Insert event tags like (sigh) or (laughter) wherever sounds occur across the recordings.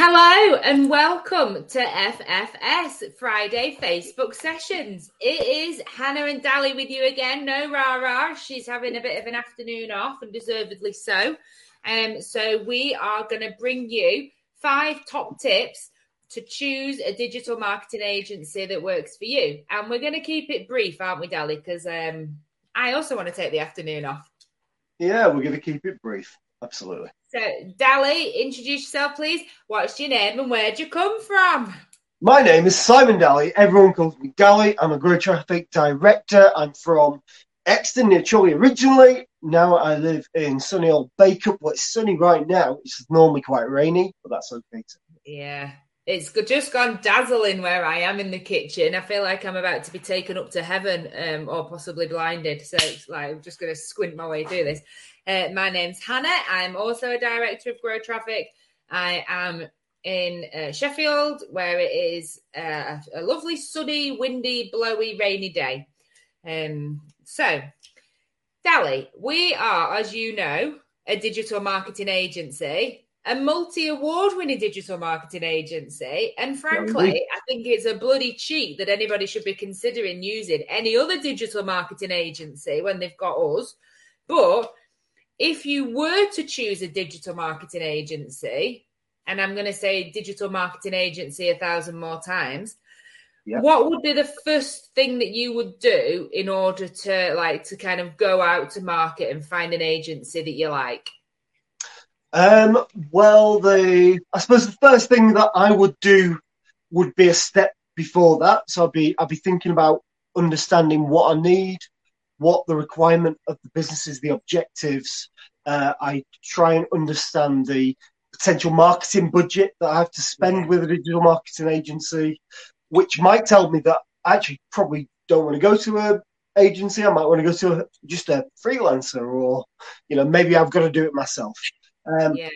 Hello and welcome to FFS Friday Facebook sessions. It is Hannah and Dally with you again. No rah. She's having a bit of an afternoon off and deservedly so. Um, so we are going to bring you five top tips to choose a digital marketing agency that works for you. And we're going to keep it brief, aren't we, Dally? Because um, I also want to take the afternoon off. Yeah, we're going to keep it brief. Absolutely. So, Dally, introduce yourself, please. What's your name and where'd you come from? My name is Simon Dally. Everyone calls me Dally. I'm a Grow Traffic Director. I'm from Euxton near Chorley originally. Now I live in sunny old Bacup. Well, it's sunny right now. It's normally quite rainy, but that's okay too. Yeah. It's just gone dazzling where I am in the kitchen. I feel like I'm about to be taken up to heaven um, or possibly blinded. So it's like I'm just going to squint my way through this. Uh, my name's Hannah. I'm also a director of Grow Traffic. I am in uh, Sheffield, where it is uh, a lovely, sunny, windy, blowy, rainy day. Um, so, Dally, we are, as you know, a digital marketing agency, a multi award winning digital marketing agency. And frankly, I think it's a bloody cheat that anybody should be considering using any other digital marketing agency when they've got us. But if you were to choose a digital marketing agency, and I'm going to say digital marketing agency a thousand more times, what would be the first thing that you would do in order to like to kind of go out to market and find an agency that you like? Um, well, the I suppose the first thing that I would do would be a step before that. So I'd be I'd be thinking about understanding what I need, what the requirement of the business is, the objectives. Uh, I try and understand the potential marketing budget that I have to spend with a digital marketing agency, which might tell me that I actually probably don't want to go to a agency. I might want to go to a, just a freelancer, or you know, maybe I've got to do it myself. Um, yeah.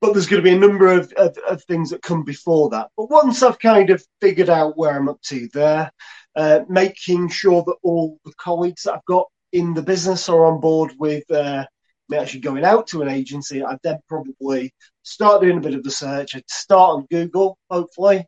But there's going to be a number of, of, of, things that come before that. But once I've kind of figured out where I'm up to there, uh, making sure that all the colleagues that I've got in the business are on board with uh, me actually going out to an agency, I'd then probably start doing a bit of the search. I'd start on Google, hopefully,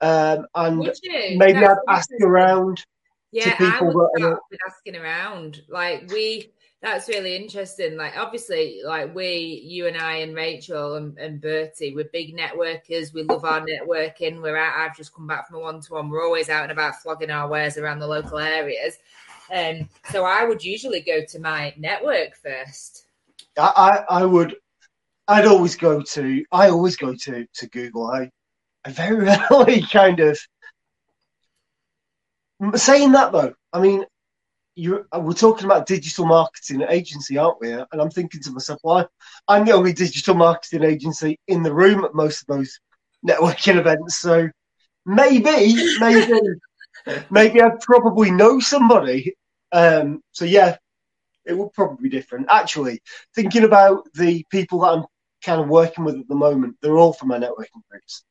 um, and maybe I'd ask around. Yeah, I would start with asking around. Like we, that's really interesting. Like obviously, like we, you and I and Rachel and, and Bertie, we're big networkers. We love our networking. We're out. I've just come back from a one to one. We're always out and about flogging our wares around the local areas. Um, so I would usually go to my network first. I, I, I would. I'd always go to. I always go to to Google. I, I very (laughs) rarely kind of. Saying that though, I mean, you we're talking about digital marketing agency, aren't we? And I'm thinking to myself, why? I'm the only digital marketing agency in the room at most of those networking events. So maybe, maybe, (laughs) maybe I probably know somebody. Um, so yeah, it would probably be different. Actually, thinking about the people that I'm kind of working with at the moment, they're all from my networking groups.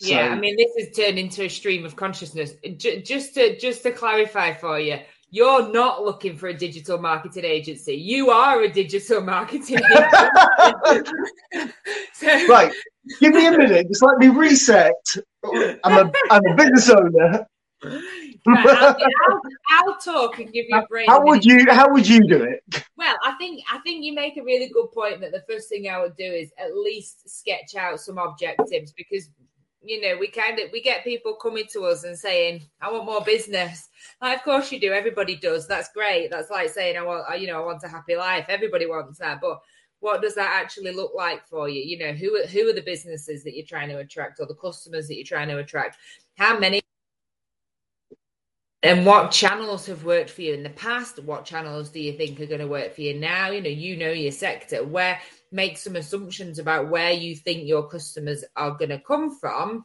So, yeah, I mean, this has turned into a stream of consciousness. J- just to just to clarify for you, you're not looking for a digital marketing agency. You are a digital marketing (laughs) agency. (laughs) so, right. Give me a minute. Just let me reset. I'm a, I'm a business owner. Right, I'll, I'll, I'll, talk and give you a break. How would you? How would you do it? Well, I think I think you make a really good point that the first thing I would do is at least sketch out some objectives because you know, we kind of we get people coming to us and saying, "I want more business." Like, of course you do. Everybody does. That's great. That's like saying, "I want, you know, I want a happy life." Everybody wants that, but what does that actually look like for you? You know, who who are the businesses that you're trying to attract, or the customers that you're trying to attract? How many? And what channels have worked for you in the past? What channels do you think are going to work for you now? You know, you know your sector. Where make some assumptions about where you think your customers are going to come from,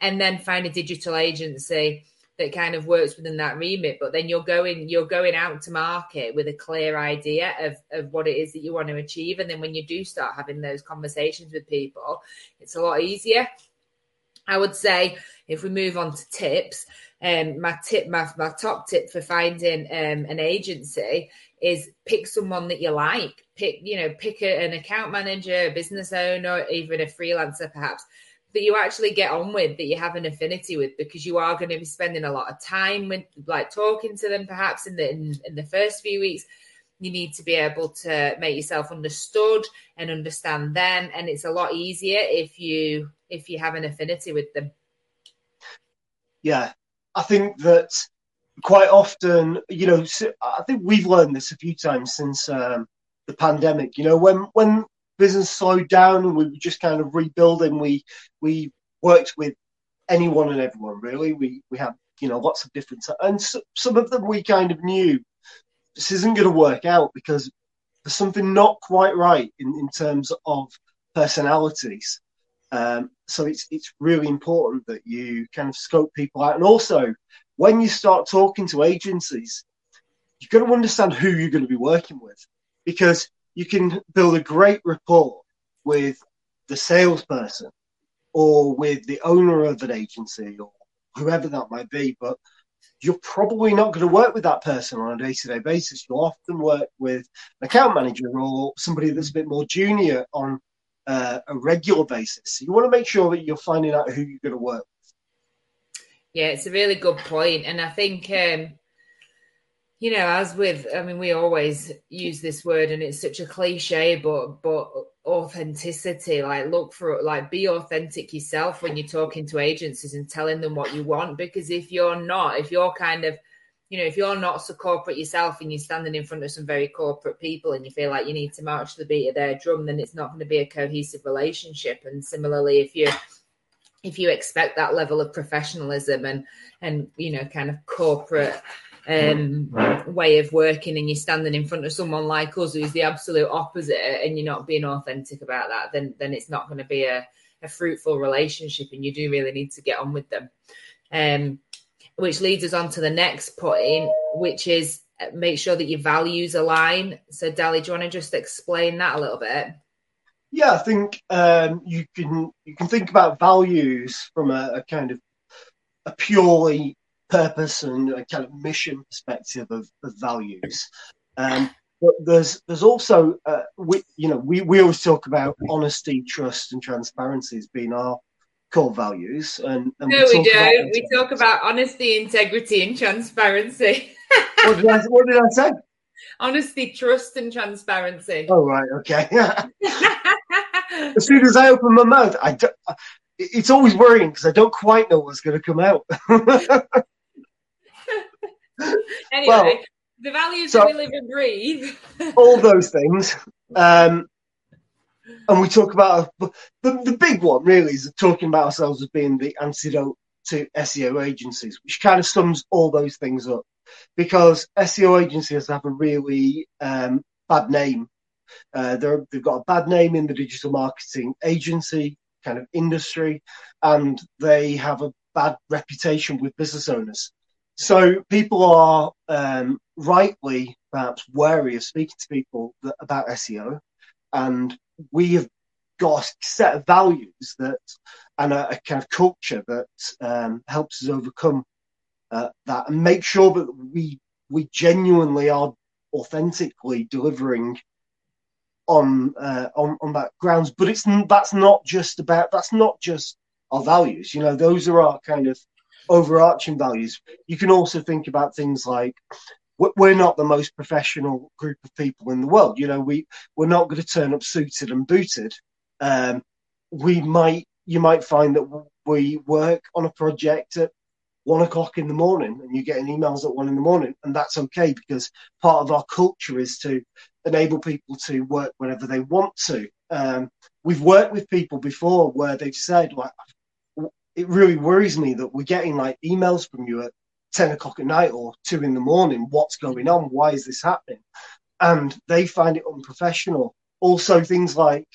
and then find a digital agency that kind of works within that remit. But then you're going you're going out to market with a clear idea of, of what it is that you want to achieve. And then when you do start having those conversations with people, it's a lot easier. I would say if we move on to tips, um, my tip, my, my top tip for finding um, an agency is pick someone that you like. Pick, you know, pick a, an account manager, a business owner, even a freelancer, perhaps that you actually get on with that you have an affinity with because you are going to be spending a lot of time with like talking to them perhaps in the in, in the first few weeks you need to be able to make yourself understood and understand them and it's a lot easier if you if you have an affinity with them yeah i think that quite often you know i think we've learned this a few times since um, the pandemic you know when when business slowed down and we were just kind of rebuilding we we worked with anyone and everyone really we we had you know lots of different and so, some of them we kind of knew this isn't going to work out because there's something not quite right in, in terms of personalities. Um, so it's it's really important that you kind of scope people out, and also when you start talking to agencies, you've got to understand who you're going to be working with, because you can build a great rapport with the salesperson or with the owner of an agency or whoever that might be, but you're probably not going to work with that person on a day to day basis. You'll often work with an account manager or somebody that's a bit more junior on uh, a regular basis. You want to make sure that you're finding out who you're going to work with. Yeah, it's a really good point. And I think, um, you know, as with, I mean, we always use this word and it's such a cliche, but, but authenticity like look for like be authentic yourself when you're talking to agencies and telling them what you want because if you're not if you're kind of you know if you're not so corporate yourself and you're standing in front of some very corporate people and you feel like you need to march to the beat of their drum then it's not going to be a cohesive relationship and similarly if you if you expect that level of professionalism and and you know kind of corporate um, way of working and you're standing in front of someone like us who's the absolute opposite and you're not being authentic about that, then then it's not going to be a, a fruitful relationship and you do really need to get on with them. Um, which leads us on to the next point, which is uh, make sure that your values align. So, Dally, do you want to just explain that a little bit? Yeah, I think um, you can you can think about values from a, a kind of a purely purpose and a kind of mission perspective of, of values. Um, but there's there's also uh, we you know we, we always talk about honesty, trust, and transparency as being our core values. And, and no, we, we don't. We talk about honesty, integrity, and transparency. (laughs) what, did I, what did I say? Honesty, trust, and transparency. Oh right, okay. (laughs) (laughs) as soon as I open my mouth, I do, it's always worrying because I don't quite know what's going to come out. anyway, well, the values so, that we live and breathe. all those things. Um, and we talk about the, the big one really is talking about ourselves as being the antidote to SEO agencies, which kind of sums all those things up. Because SEO agencies have a really um, bad name. Uh, they've got a bad name in the digital marketing agency kind of industry, and they have a bad reputation with business owners. So people are um, rightly perhaps wary of speaking to people that, about SEO, and we have got a set of values that and a, a kind of culture that um, helps us overcome uh, that and make sure that we we genuinely are authentically delivering on uh, on on that grounds. But it's that's not just about that's not just our values. You know, those are our kind of overarching values. You can also think about things like we're not the most professional group of people in the world. You know, we we're not going to turn up suited and booted. Um, we might you might find that we work on a project at one o'clock in the morning and you're getting emails at one in the morning and that's okay because part of our culture is to enable people to work whenever they want to um, we've worked with people before where they've said like it really worries me that we're getting like emails from you at 10 o'clock at night or 2 in the morning. What's going on? Why is this happening? And they find it unprofessional. Also, things like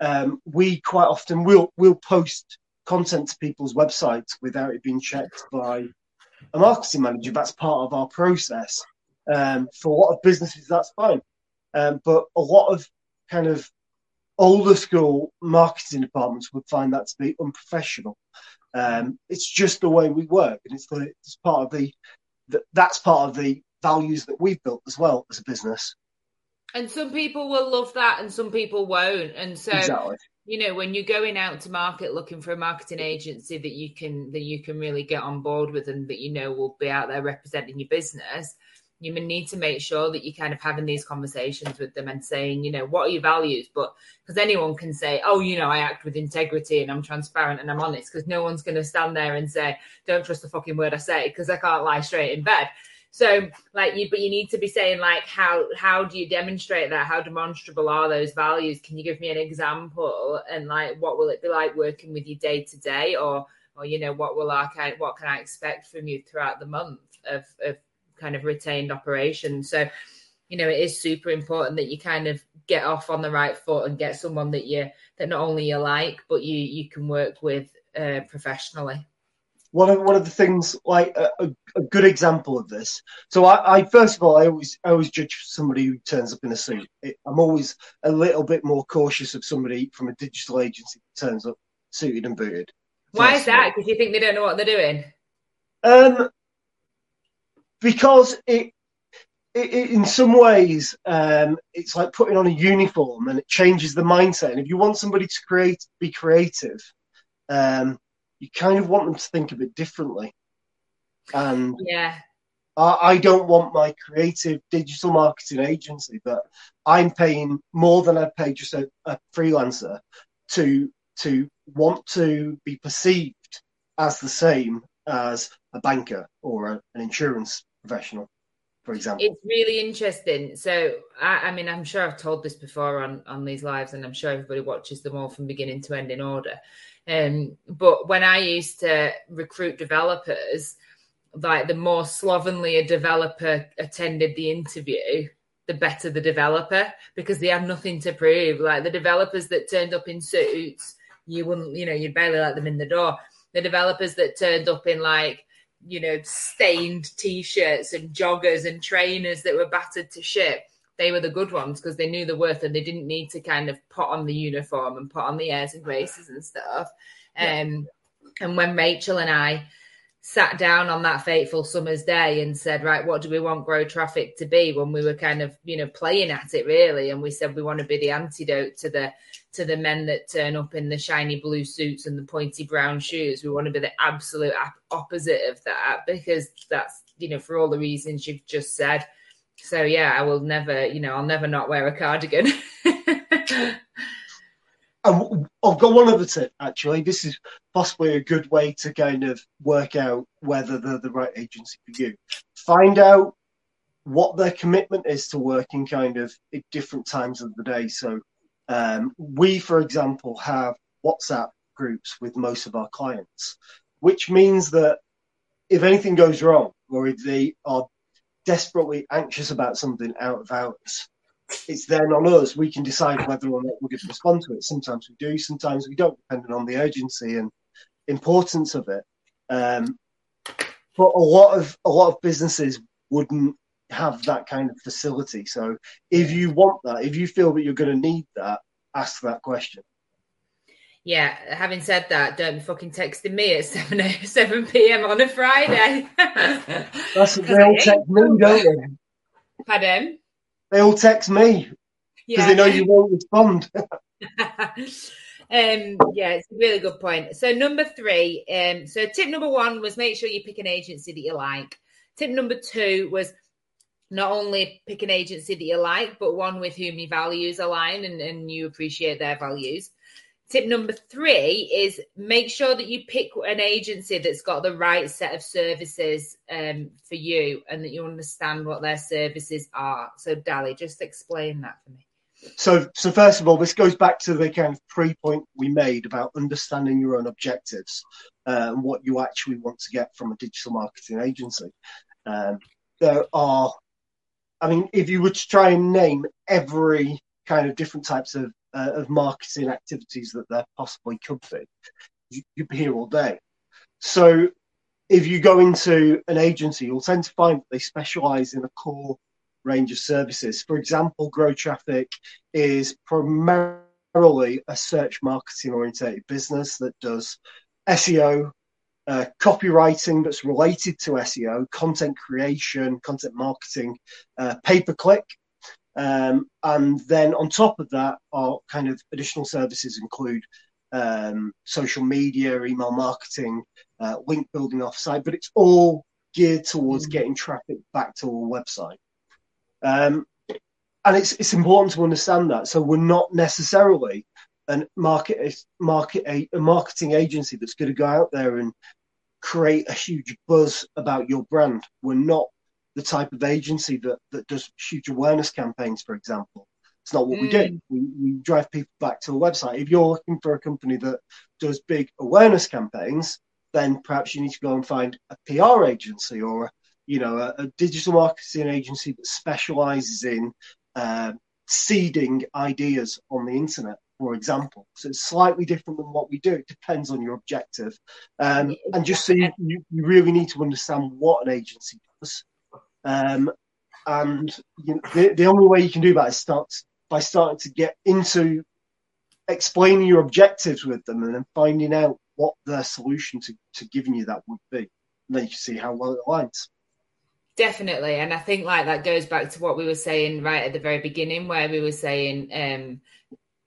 um, we quite often will will post content to people's websites without it being checked by a marketing manager. That's part of our process. Um, for a lot of businesses, that's fine. Um, but a lot of kind of older school marketing departments would find that to be unprofessional. Um, it's just the way we work, and it's, the, it's part of the, the that's part of the values that we've built as well as a business. And some people will love that, and some people won't. And so, exactly. you know when you're going out to market looking for a marketing agency that you can that you can really get on board with and that you know will be out there representing your business you need to make sure that you're kind of having these conversations with them and saying, you know, what are your values? But because anyone can say, oh, you know, I act with integrity and I'm transparent and I'm honest, because no one's going to stand there and say, don't trust the fucking word I say, because I can't lie straight in bed. So, like you, but you need to be saying, like, how how do you demonstrate that? How demonstrable are those values? Can you give me an example? And like, what will it be like working with you day to day, or or you know, what will I what can I expect from you throughout the month of of kind of retained operation. So, you know, it is super important that you kind of get off on the right foot and get someone that you that not only you like, but you you can work with uh, professionally. One of one of the things, like a, a good example of this. So, I, I, first of all, I always I always judge somebody who turns up in a suit. It, I'm always a little bit more cautious of somebody from a digital agency that turns up suited and booted. Why is that? Because you think they don't know what they're doing. Um, because it, it, it in some ways um, it's like putting on a uniform and it changes the mindset. And if you want somebody to create, be creative, um, you kind of want them to think a bit differently. And yeah, I, I don't want my creative digital marketing agency, but I'm paying more than I pay just a, a freelancer to to want to be perceived as the same as a banker or a, an insurance professional, for example. It's really interesting. So, I, I, mean, I'm sure I've told this before on on these lives, and I'm sure everybody watches them all from beginning to end in order. Um, but when I used to recruit developers, like the more slovenly a developer attended the interview, the better the developer because they have nothing to prove. Like the developers that turned up in suits, you wouldn't, you know, you'd barely let them in the door. The developers that turned up in like you know, stained t-shirts and joggers and trainers that were battered to shit. They were the good ones because they knew the worth and they didn't need to kind of put on the uniform and put on the airs and graces and stuff. Yeah. Um, and when Rachel and I sat down on that fateful summer's day and said, right, what do we want grow traffic to be? When we were kind of, you know, playing at it really, and we said we want to be the antidote to the to the men that turn up in the shiny blue suits and the pointy brown shoes. We want to be the absolute opposite of that because that's, you know, for all the reasons you've just said. So yeah, I will never, you know, I'll never not wear a cardigan. (laughs) I've got one other tip actually. This is possibly a good way to kind of work out whether they're the right agency for you. Find out what their commitment is to working kind of at different times of the day. So um, we, for example, have WhatsApp groups with most of our clients, which means that if anything goes wrong or if they are desperately anxious about something out of hours, it's then on us. We can decide whether or not we're going to respond to it. Sometimes we do, sometimes we don't, depending on the urgency and importance of it. Um, but a lot of a lot of businesses wouldn't have that kind of facility. So if you want that, if you feel that you're going to need that, ask that question. Yeah, having said that, don't be fucking texting me at (laughs) 7, 7 p.m. on a Friday. (laughs) That's what they all (laughs) text me, don't they? Pardon? They all text me because yeah. they know you won't respond. Um, yeah, it's a really good point. So number three, um, so tip number one was make sure you pick an agency that you like. Tip number two was not only pick an agency that you like, but one with whom your values align and, and you appreciate their values. Tip number three is make sure that you pick an agency that's got the right set of services um, for you and that you understand what their services are. So, Dally, just explain that for me. So, so first of all, this goes back to the kind of pre-point we made about understanding your own objectives uh, and what you actually want to get from a digital marketing agency. Um, there are, I mean, if you were to try and name every kind of different types of uh, of marketing activities that there possibly could be. You'd be here all day. So if you go into an agency, you'll tend to find that they specialize in a core range of services. For example, Grow Traffic is primarily a search marketing oriented business that does SEO, uh, copywriting that's related to SEO, content creation, content marketing, uh, pay per click, Um, and then on top of that, our kind of additional services include um, social media, email marketing, uh, link building offsite, but it's all geared towards mm. getting traffic back to our website. Um, and it's it's important to understand that. So we're not necessarily a market market a, a marketing agency that's going to go out there and create a huge buzz about your brand. We're not the type of agency that, that does huge awareness campaigns, for example. It's not what mm. we do. Mm. We, we drive people back to a website. If you're looking for a company that does big awareness campaigns, then perhaps you need to go and find a PR agency or you know a, a digital marketing agency that specializes in uh, seeding ideas on the internet for example. So it's slightly different than what we do. It depends on your objective. Um, and just so you, you, really need to understand what an agency does. Um, and you know, the, the only way you can do that is start by starting to get into explaining your objectives with them and then finding out what their solution to, to giving you that would be. And then you can see how well it aligns. Definitely. And I think like that goes back to what we were saying right at the very beginning, where we were saying um,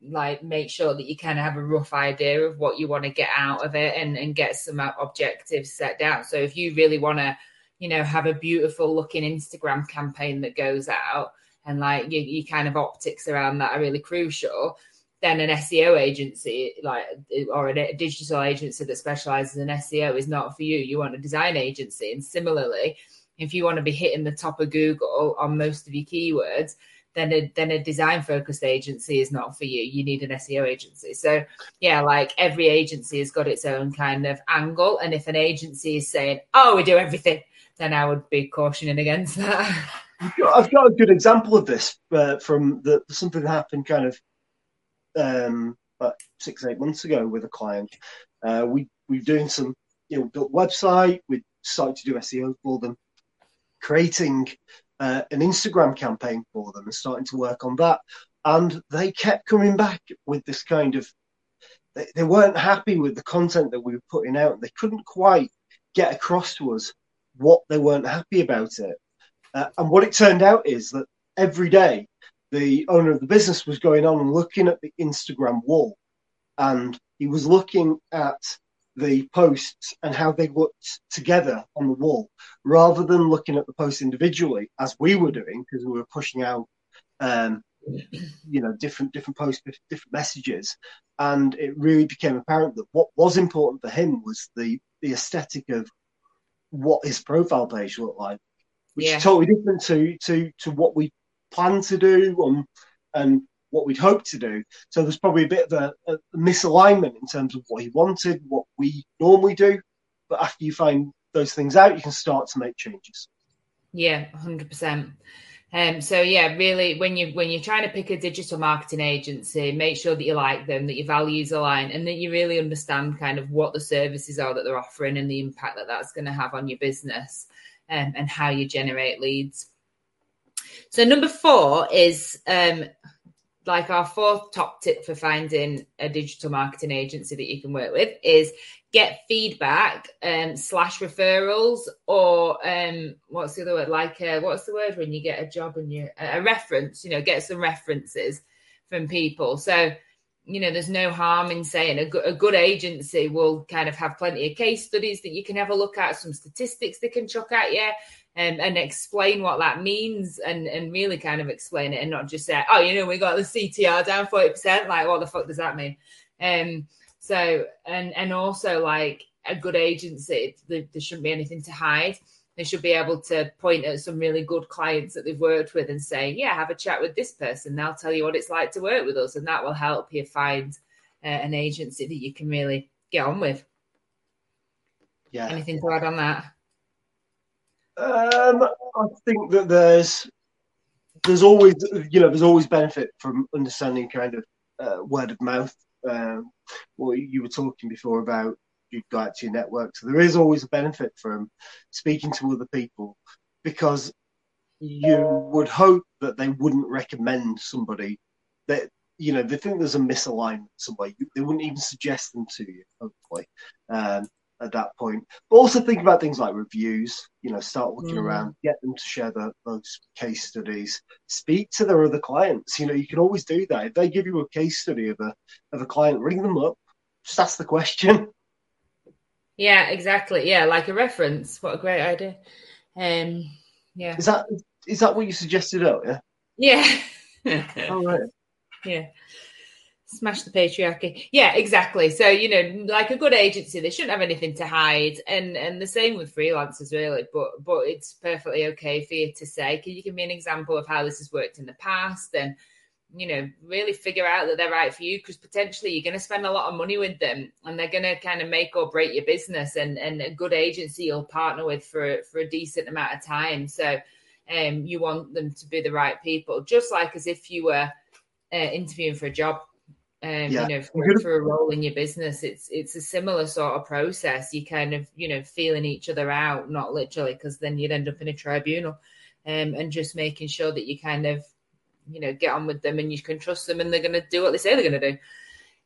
like make sure that you kind of have a rough idea of what you want to get out of it and, and get some objectives set down. So if you really want to, you know, have a beautiful looking Instagram campaign that goes out and like your, kind of optics around that are really crucial, then an SEO agency like or a digital agency that specializes in SEO is not for you. You want a design agency. And similarly, if you want to be hitting the top of Google on most of your keywords, then a then a design focused agency is not for you. You need an SEO agency. So yeah, like every agency has got its own kind of angle. And if an agency is saying, "Oh, we do everything," then I would be cautioning against that. I've got a good example of this uh, from the something that happened kind of um, about six eight months ago with a client. Uh, we we were doing some you know built website. We started to do SEO for them, creating uh, an Instagram campaign for them and starting to work on that. And they kept coming back with this kind of, they, they weren't happy with the content that we were putting out. They couldn't quite get across to us what they weren't happy about it. Uh, and what it turned out is that every day the owner of the business was going on and looking at the Instagram wall and he was looking at the posts and how they looked together on the wall rather than looking at the posts individually as we were doing because we were pushing out um, you know different different posts different messages and it really became apparent that what was important for him was the the aesthetic of what his profile page looked like which yeah. is totally different to to to what we plan to do and and what we'd hoped to do. So there's probably a bit of a, a, misalignment in terms of what he wanted, what we normally do. But after you find those things out, you can start to make changes. Yeah, hundred percent. Um, so yeah, really, when you when you're trying to pick a digital marketing agency, make sure that you like them, that your values align, and that you really understand kind of what the services are that they're offering and the impact that that's going to have on your business, um, and how you generate leads. So number four is um, like our fourth top tip for finding a digital marketing agency that you can work with is get feedback um, slash referrals or um, what's the other word? Like uh, what's the word when you get a job and you a reference you know get some references from people. So you know there's no harm in saying a a good agency will kind of have plenty of case studies that you can have a look at some statistics they can chuck at you and, and explain what that means and, and really kind of explain it and not just say, oh, you know, we got the CTR down 40%. Like, what the fuck does that mean? Um, so, and, and also like a good agency, there, there shouldn't be anything to hide. They should be able to point at some really good clients that they've worked with and say, yeah, have a chat with this person. They'll tell you what it's like to work with us. And that will help you find uh, an agency that you can really get on with. Yeah. Anything to add on that? Um, I think that there's there's always you know there's always benefit from understanding kind of uh, word of mouth. Um, what you were talking before about you go out to your network, so there is always a benefit from speaking to other people because you would hope that they wouldn't recommend somebody that you know they think there's a misalignment somewhere. they wouldn't even suggest them to you, hopefully. Um, at that point. But also think about things like reviews. You know, start looking Mm. around, get them to share the, those case studies, speak to their other clients. You know, you can always do that. If they give you a case study of a of a client, ring them up, just ask the question. (laughs) Yeah, exactly. Yeah, like a reference. What a great idea. Um, yeah. Is that is that what you suggested earlier? Yeah. (laughs) Oh right. yeah. Smash the patriarchy. Yeah, exactly. So, you know, like a good agency, they shouldn't have anything to hide. And and the same with freelancers really, but but it's perfectly okay for you to say, can you give me an example of how this has worked in the past? And you know, really figure out that they're right for you because potentially you're going to spend a lot of money with them and they're going to kind of make or break your business and, and a good agency you'll partner with for, for a decent amount of time. So um, you want them to be the right people, just like as if you were uh, interviewing for a job. Um, Yeah. you know, for, for a role in your business, it's it's a similar sort of process. You kind of, you know, feeling each other out, not literally, because then you'd end up in a tribunal, um, and just making sure that you kind of you know get on with them and you can trust them and they're going to do what they say they're going to do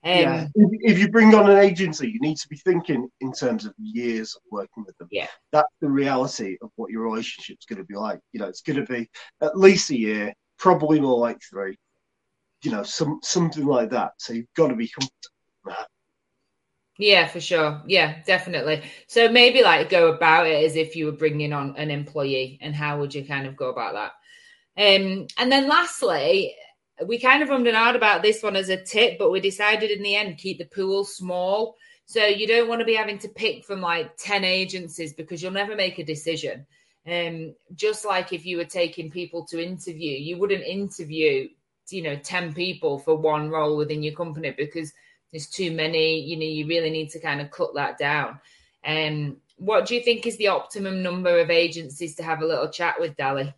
um, yeah. If, if you bring on an agency, you need to be thinking in terms of years of working with them. Yeah. That's the reality of what your relationship's going to be like. You know, it's going to be at least a year, probably more like three. You know, some something like that. So you've got to be comfortable yeah for sure. Yeah definitely. So maybe like go about it as if you were bringing on an employee and how would you kind of go about that? Um and then lastly we kind of ummed and ahed about this one as a tip but we decided in the end keep the pool small. So you don't want to be having to pick from like 10 agencies because you'll never make a decision. Um just like if you were taking people to interview you wouldn't interview you know 10 people for one role within your company because there's too many you know you really need to kind of cut that down um what do you think is the optimum number of agencies to have a little chat with dali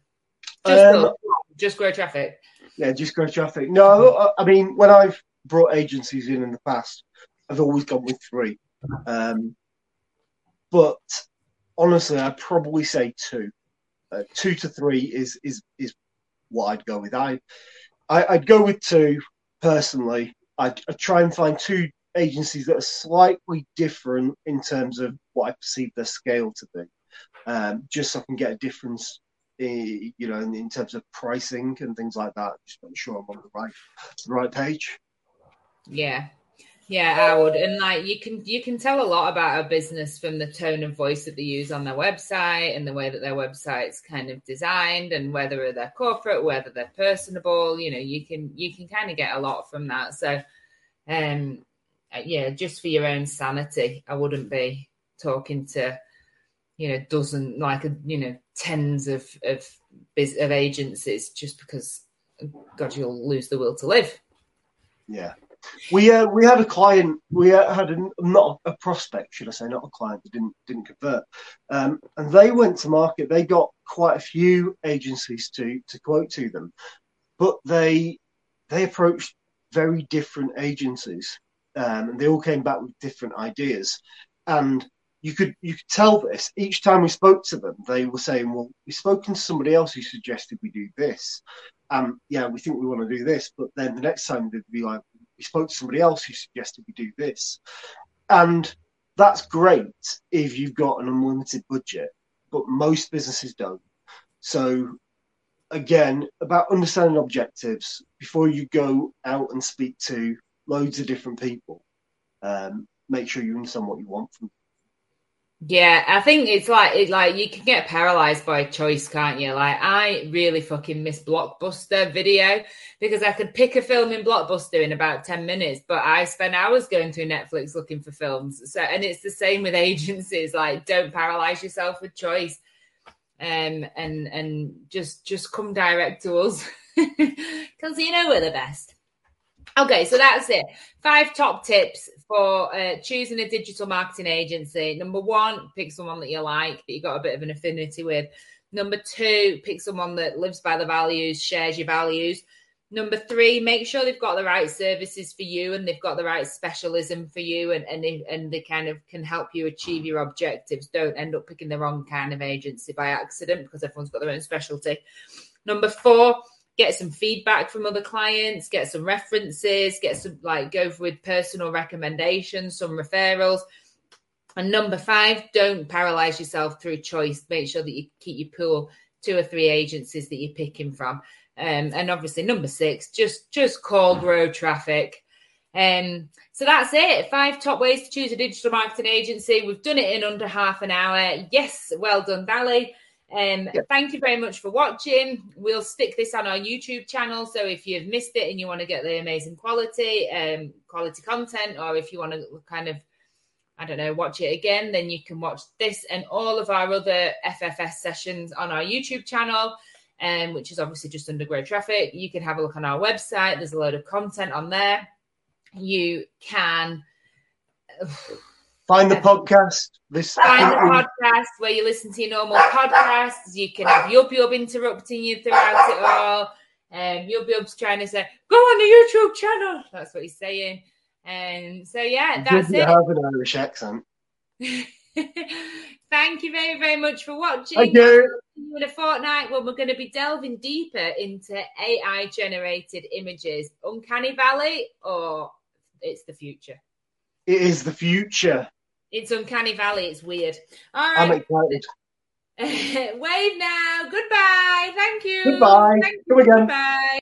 just, Um, grow, just grow traffic Yeah, just grow traffic. No, I- I mean when I've brought agencies in in the past, I've always gone with three. Um, but honestly, I'd probably say two. Uh, two to three is is is what I'd go with. I, I I'd go with two personally. I'd, I'd try and find two agencies that are slightly different in terms of what I perceive their scale to be, um, just so I can get a difference eh, you know, in, in terms of pricing and things like that. Just make sure I'm on the right the right page. Yeah. Yeah, I would. And like you can you can tell a lot about a business from the tone of voice that they use on their website and the way that their website's kind of designed and whether they're corporate, whether they're personable, you know, you can you can kind of get a lot from that. So um yeah, just for your own sanity, I wouldn't be talking to you know dozen like a, you know tens of of of agencies just because god you'll lose the will to live. Yeah. We uh, we had a client. We uh, had a, not a prospect, should I say, not a client that didn't didn't convert, um, and they went to market. They got quite a few agencies to to quote to them, but they they approached very different agencies, um, and they all came back with different ideas, and you could you could tell this each time we spoke to them. They were saying, "Well, we've spoken to somebody else who suggested we do this." Um, yeah, we think we want to do this, but then the next time they'd be like, we spoke to somebody else who suggested we do this. And that's great if you've got an unlimited budget, but most businesses don't. So, again, about understanding objectives before you go out and speak to loads of different people, um, make sure you understand what you want from Yeah, I think it's like it like you can get paralyzed by choice, can't you? Like I really fucking miss Blockbuster video because I could pick a film in Blockbuster in about 10 minutes, but I spend hours going through Netflix looking for films. So and it's the same with (laughs) agencies, like don't paralyze yourself with choice. Um and and just just come direct to us (laughs) because you know we're the best. Okay, so that's it. Five top tips for uh, choosing a digital marketing agency. Number one, pick someone that you like, that you've got a bit of an affinity with. Number two, pick someone that lives by the values, shares your values. Number three, make sure they've got the right services for you and they've got the right specialism for you and, and, they, and they kind of can help you achieve your objectives. Don't end up picking the wrong kind of agency by accident because everyone's got their own specialty. Number four, get some feedback from other clients, get some references, get some like go with personal recommendations, some referrals. And number five, don't paralyze yourself through choice. Make sure that you keep your pool two or three agencies that you're picking from. Um, and obviously number six, just just call grow traffic. Um, so that's it. Five top ways to choose a digital marketing agency. We've done it in under half an hour. Yes, well done, Dally. Um, yeah. Thank you very much for watching. We'll stick this on our YouTube channel. So if you've missed it and you want to get the amazing quality, um, quality content, or if you want to kind of, I don't know, watch it again, then you can watch this and all of our other FFS sessions on our YouTube channel. Um, which is obviously just under Grow Traffic. You can have a look on our website. There's a load of content on there. You can Find the podcast. This find the podcast where you listen to your normal podcasts. You can have Yub Yub interrupting you throughout it all. Um, Yub Yub's trying to say, "Go on the YouTube channel." That's what he's saying. And um, so yeah, that's it. Have an Irish accent. (laughs) Thank you very, very much for watching. Thank you. In a fortnight, when we're going to be delving deeper into AI generated images, Uncanny Valley, or it's the future. It is the future. It's Uncanny Valley. It's weird. All right. I'm excited. (laughs) Wave now. Goodbye. Thank you. Goodbye. Thank you. Goodbye.